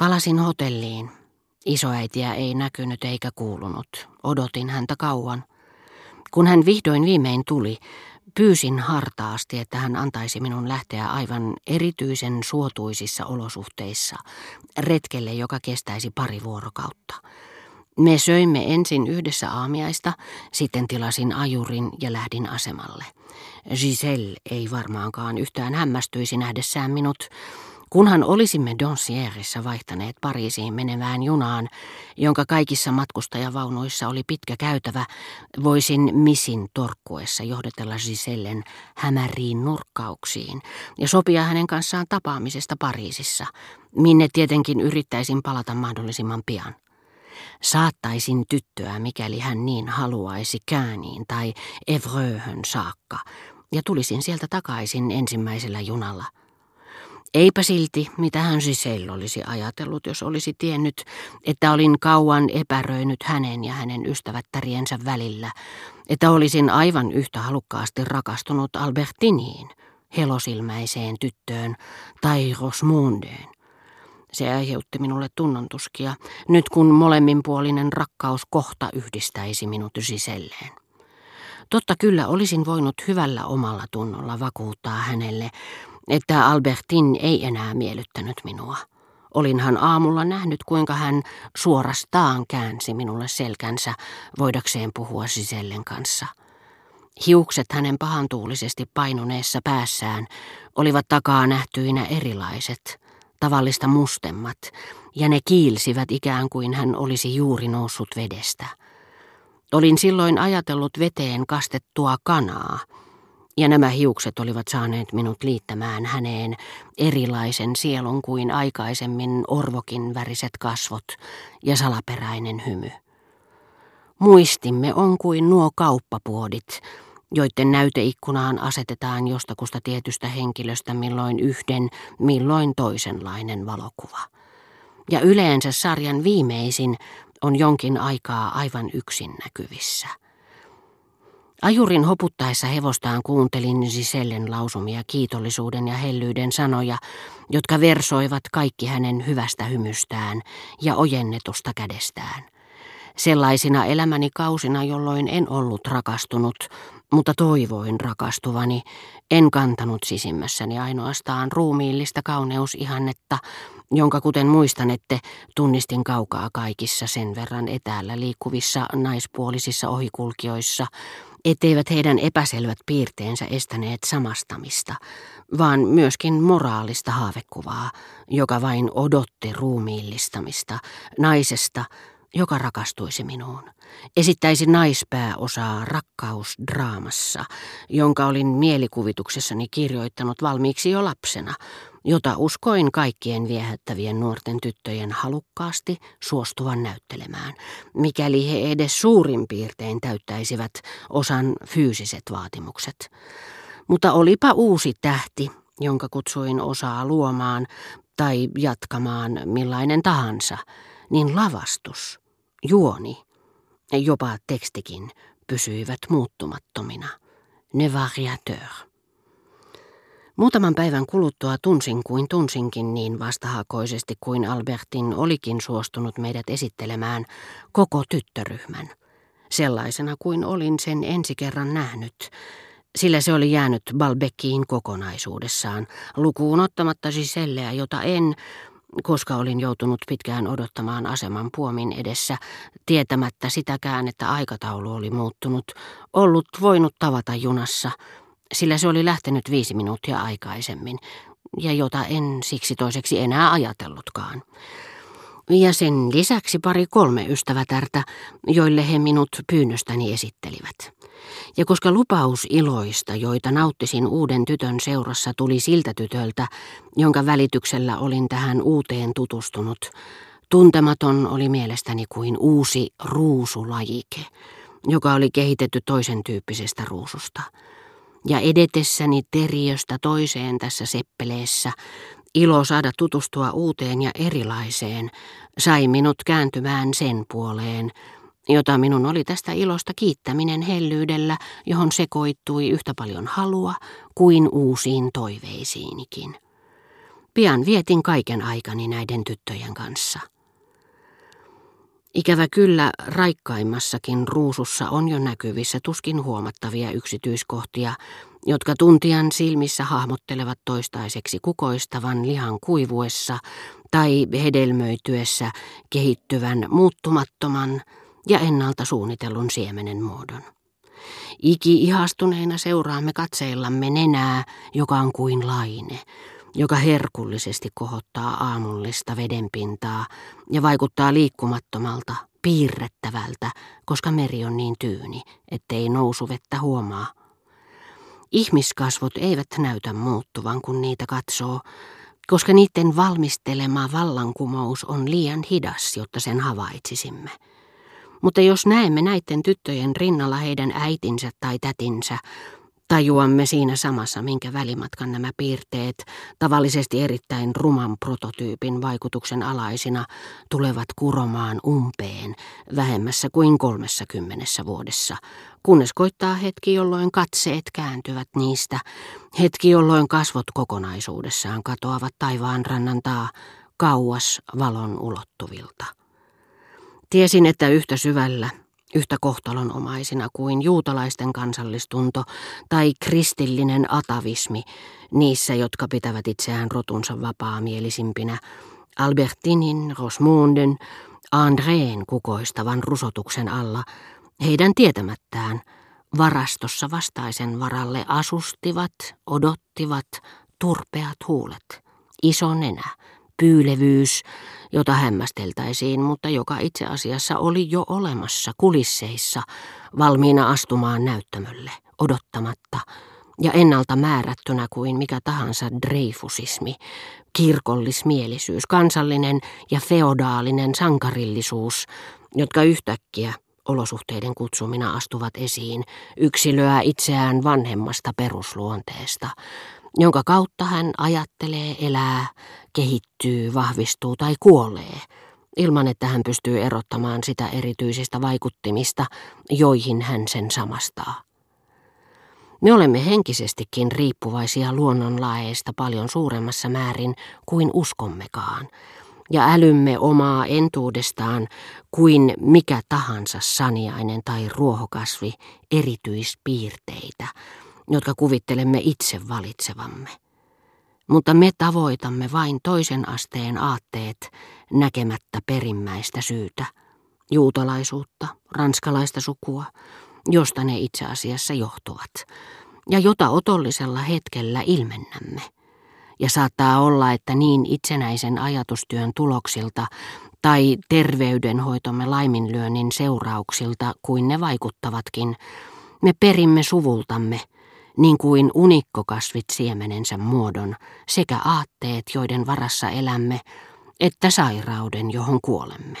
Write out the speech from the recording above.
Palasin hotelliin. Isoäitiä ei näkynyt eikä kuulunut. Odotin häntä kauan. Kun hän vihdoin viimein tuli, pyysin hartaasti, että hän antaisi minun lähteä aivan erityisen suotuisissa olosuhteissa, retkelle, joka kestäisi pari vuorokautta. Me söimme ensin yhdessä aamiaista, sitten tilasin ajurin ja lähdin asemalle. Giselle ei varmaankaan yhtään hämmästyisi nähdessään minut, Kunhan olisimme Doncierissa vaihtaneet Pariisiin menevään junaan, jonka kaikissa matkustajavaunuissa oli pitkä käytävä, voisin misin torkkuessa johdatella Gisellen hämäriin nurkkauksiin ja sopia hänen kanssaan tapaamisesta Pariisissa, minne tietenkin yrittäisin palata mahdollisimman pian. Saattaisin tyttöä, mikäli hän niin haluaisi kääniin tai Evreuhön saakka, ja tulisin sieltä takaisin ensimmäisellä junalla – Eipä silti, mitä hän Giselle olisi ajatellut, jos olisi tiennyt, että olin kauan epäröinyt hänen ja hänen ystävättäriensä välillä, että olisin aivan yhtä halukkaasti rakastunut Albertiniin, helosilmäiseen tyttöön tai Rosmundeen. Se aiheutti minulle tunnontuskia, nyt kun molemminpuolinen rakkaus kohta yhdistäisi minut Giselleen. Totta kyllä olisin voinut hyvällä omalla tunnolla vakuuttaa hänelle, että Albertin ei enää miellyttänyt minua. Olinhan aamulla nähnyt, kuinka hän suorastaan käänsi minulle selkänsä voidakseen puhua Sisellen kanssa. Hiukset hänen pahantuulisesti painuneessa päässään olivat takaa nähtyinä erilaiset, tavallista mustemmat, ja ne kiilsivät ikään kuin hän olisi juuri noussut vedestä. Olin silloin ajatellut veteen kastettua kanaa, ja nämä hiukset olivat saaneet minut liittämään häneen erilaisen sielun kuin aikaisemmin orvokin väriset kasvot ja salaperäinen hymy. Muistimme on kuin nuo kauppapuodit, joiden näyteikkunaan asetetaan jostakusta tietystä henkilöstä milloin yhden, milloin toisenlainen valokuva. Ja yleensä sarjan viimeisin on jonkin aikaa aivan yksin näkyvissä. Ajurin hoputtaessa hevostaan kuuntelin Gisellen lausumia kiitollisuuden ja hellyyden sanoja, jotka versoivat kaikki hänen hyvästä hymystään ja ojennetusta kädestään. Sellaisina elämäni kausina, jolloin en ollut rakastunut, mutta toivoin rakastuvani, en kantanut sisimmässäni ainoastaan ruumiillista kauneusihannetta, jonka kuten muistanette, tunnistin kaukaa kaikissa sen verran etäällä liikkuvissa naispuolisissa ohikulkijoissa, etteivät heidän epäselvät piirteensä estäneet samastamista, vaan myöskin moraalista haavekuvaa, joka vain odotti ruumiillistamista, naisesta, joka rakastuisi minuun. Esittäisi naispääosaa rakkausdraamassa, jonka olin mielikuvituksessani kirjoittanut valmiiksi jo lapsena, jota uskoin kaikkien viehättävien nuorten tyttöjen halukkaasti suostuvan näyttelemään, mikäli he edes suurin piirtein täyttäisivät osan fyysiset vaatimukset. Mutta olipa uusi tähti, jonka kutsuin osaa luomaan tai jatkamaan millainen tahansa, niin lavastus, juoni ja jopa tekstikin pysyivät muuttumattomina. Ne variateur. Muutaman päivän kuluttua tunsin kuin tunsinkin niin vastahakoisesti kuin Albertin olikin suostunut meidät esittelemään koko tyttöryhmän. Sellaisena kuin olin sen ensi kerran nähnyt, sillä se oli jäänyt Balbeckiin kokonaisuudessaan, lukuun ottamatta Giselleä, jota en, koska olin joutunut pitkään odottamaan aseman puomin edessä, tietämättä sitäkään, että aikataulu oli muuttunut, ollut voinut tavata junassa – sillä se oli lähtenyt viisi minuuttia aikaisemmin, ja jota en siksi toiseksi enää ajatellutkaan. Ja sen lisäksi pari kolme ystävätärtä, joille he minut pyynnöstäni esittelivät. Ja koska lupaus iloista, joita nauttisin uuden tytön seurassa, tuli siltä tytöltä, jonka välityksellä olin tähän uuteen tutustunut, tuntematon oli mielestäni kuin uusi ruusulajike, joka oli kehitetty toisen tyyppisestä ruususta – ja edetessäni teriöstä toiseen tässä seppeleessä, ilo saada tutustua uuteen ja erilaiseen, sai minut kääntymään sen puoleen, jota minun oli tästä ilosta kiittäminen hellyydellä, johon sekoittui yhtä paljon halua kuin uusiin toiveisiinikin. Pian vietin kaiken aikani näiden tyttöjen kanssa. Ikävä kyllä raikkaimmassakin ruusussa on jo näkyvissä tuskin huomattavia yksityiskohtia, jotka tuntijan silmissä hahmottelevat toistaiseksi kukoistavan lihan kuivuessa tai hedelmöityessä kehittyvän muuttumattoman ja ennalta suunnitellun siemenen muodon. Iki ihastuneena seuraamme katseillamme nenää, joka on kuin laine, joka herkullisesti kohottaa aamullista vedenpintaa ja vaikuttaa liikkumattomalta, piirrettävältä, koska meri on niin tyyni, ettei nousuvettä huomaa. Ihmiskasvot eivät näytä muuttuvan, kun niitä katsoo, koska niiden valmistelema vallankumous on liian hidas, jotta sen havaitsisimme. Mutta jos näemme näiden tyttöjen rinnalla heidän äitinsä tai tätinsä, Tajuamme siinä samassa, minkä välimatkan nämä piirteet, tavallisesti erittäin ruman prototyypin vaikutuksen alaisina, tulevat kuromaan umpeen vähemmässä kuin kolmessa kymmenessä vuodessa, kunnes koittaa hetki, jolloin katseet kääntyvät niistä, hetki, jolloin kasvot kokonaisuudessaan katoavat taivaan rannan taa kauas valon ulottuvilta. Tiesin, että yhtä syvällä, yhtä kohtalonomaisina kuin juutalaisten kansallistunto tai kristillinen atavismi niissä, jotka pitävät itseään rotunsa vapaamielisimpinä, Albertinin, Rosmunden, Andreen kukoistavan rusotuksen alla, heidän tietämättään varastossa vastaisen varalle asustivat, odottivat turpeat huulet, iso nenä, pyylevyys, jota hämmästeltäisiin, mutta joka itse asiassa oli jo olemassa kulisseissa, valmiina astumaan näyttämölle, odottamatta, ja ennalta määrättynä kuin mikä tahansa dreifusismi, kirkollismielisyys, kansallinen ja feodaalinen sankarillisuus, jotka yhtäkkiä olosuhteiden kutsumina astuvat esiin yksilöä itseään vanhemmasta perusluonteesta, jonka kautta hän ajattelee, elää, kehittyy, vahvistuu tai kuolee, ilman että hän pystyy erottamaan sitä erityisistä vaikuttimista, joihin hän sen samastaa. Me olemme henkisestikin riippuvaisia luonnonlaeista paljon suuremmassa määrin kuin uskommekaan, ja älymme omaa entuudestaan kuin mikä tahansa saniainen tai ruohokasvi erityispiirteitä, jotka kuvittelemme itse valitsevamme. Mutta me tavoitamme vain toisen asteen aatteet näkemättä perimmäistä syytä, juutalaisuutta, ranskalaista sukua, josta ne itse asiassa johtuvat, ja jota otollisella hetkellä ilmennämme. Ja saattaa olla, että niin itsenäisen ajatustyön tuloksilta tai terveydenhoitomme laiminlyönnin seurauksilta kuin ne vaikuttavatkin, me perimme suvultamme – niin kuin unikkokasvit siemenensä muodon, sekä aatteet, joiden varassa elämme, että sairauden, johon kuolemme.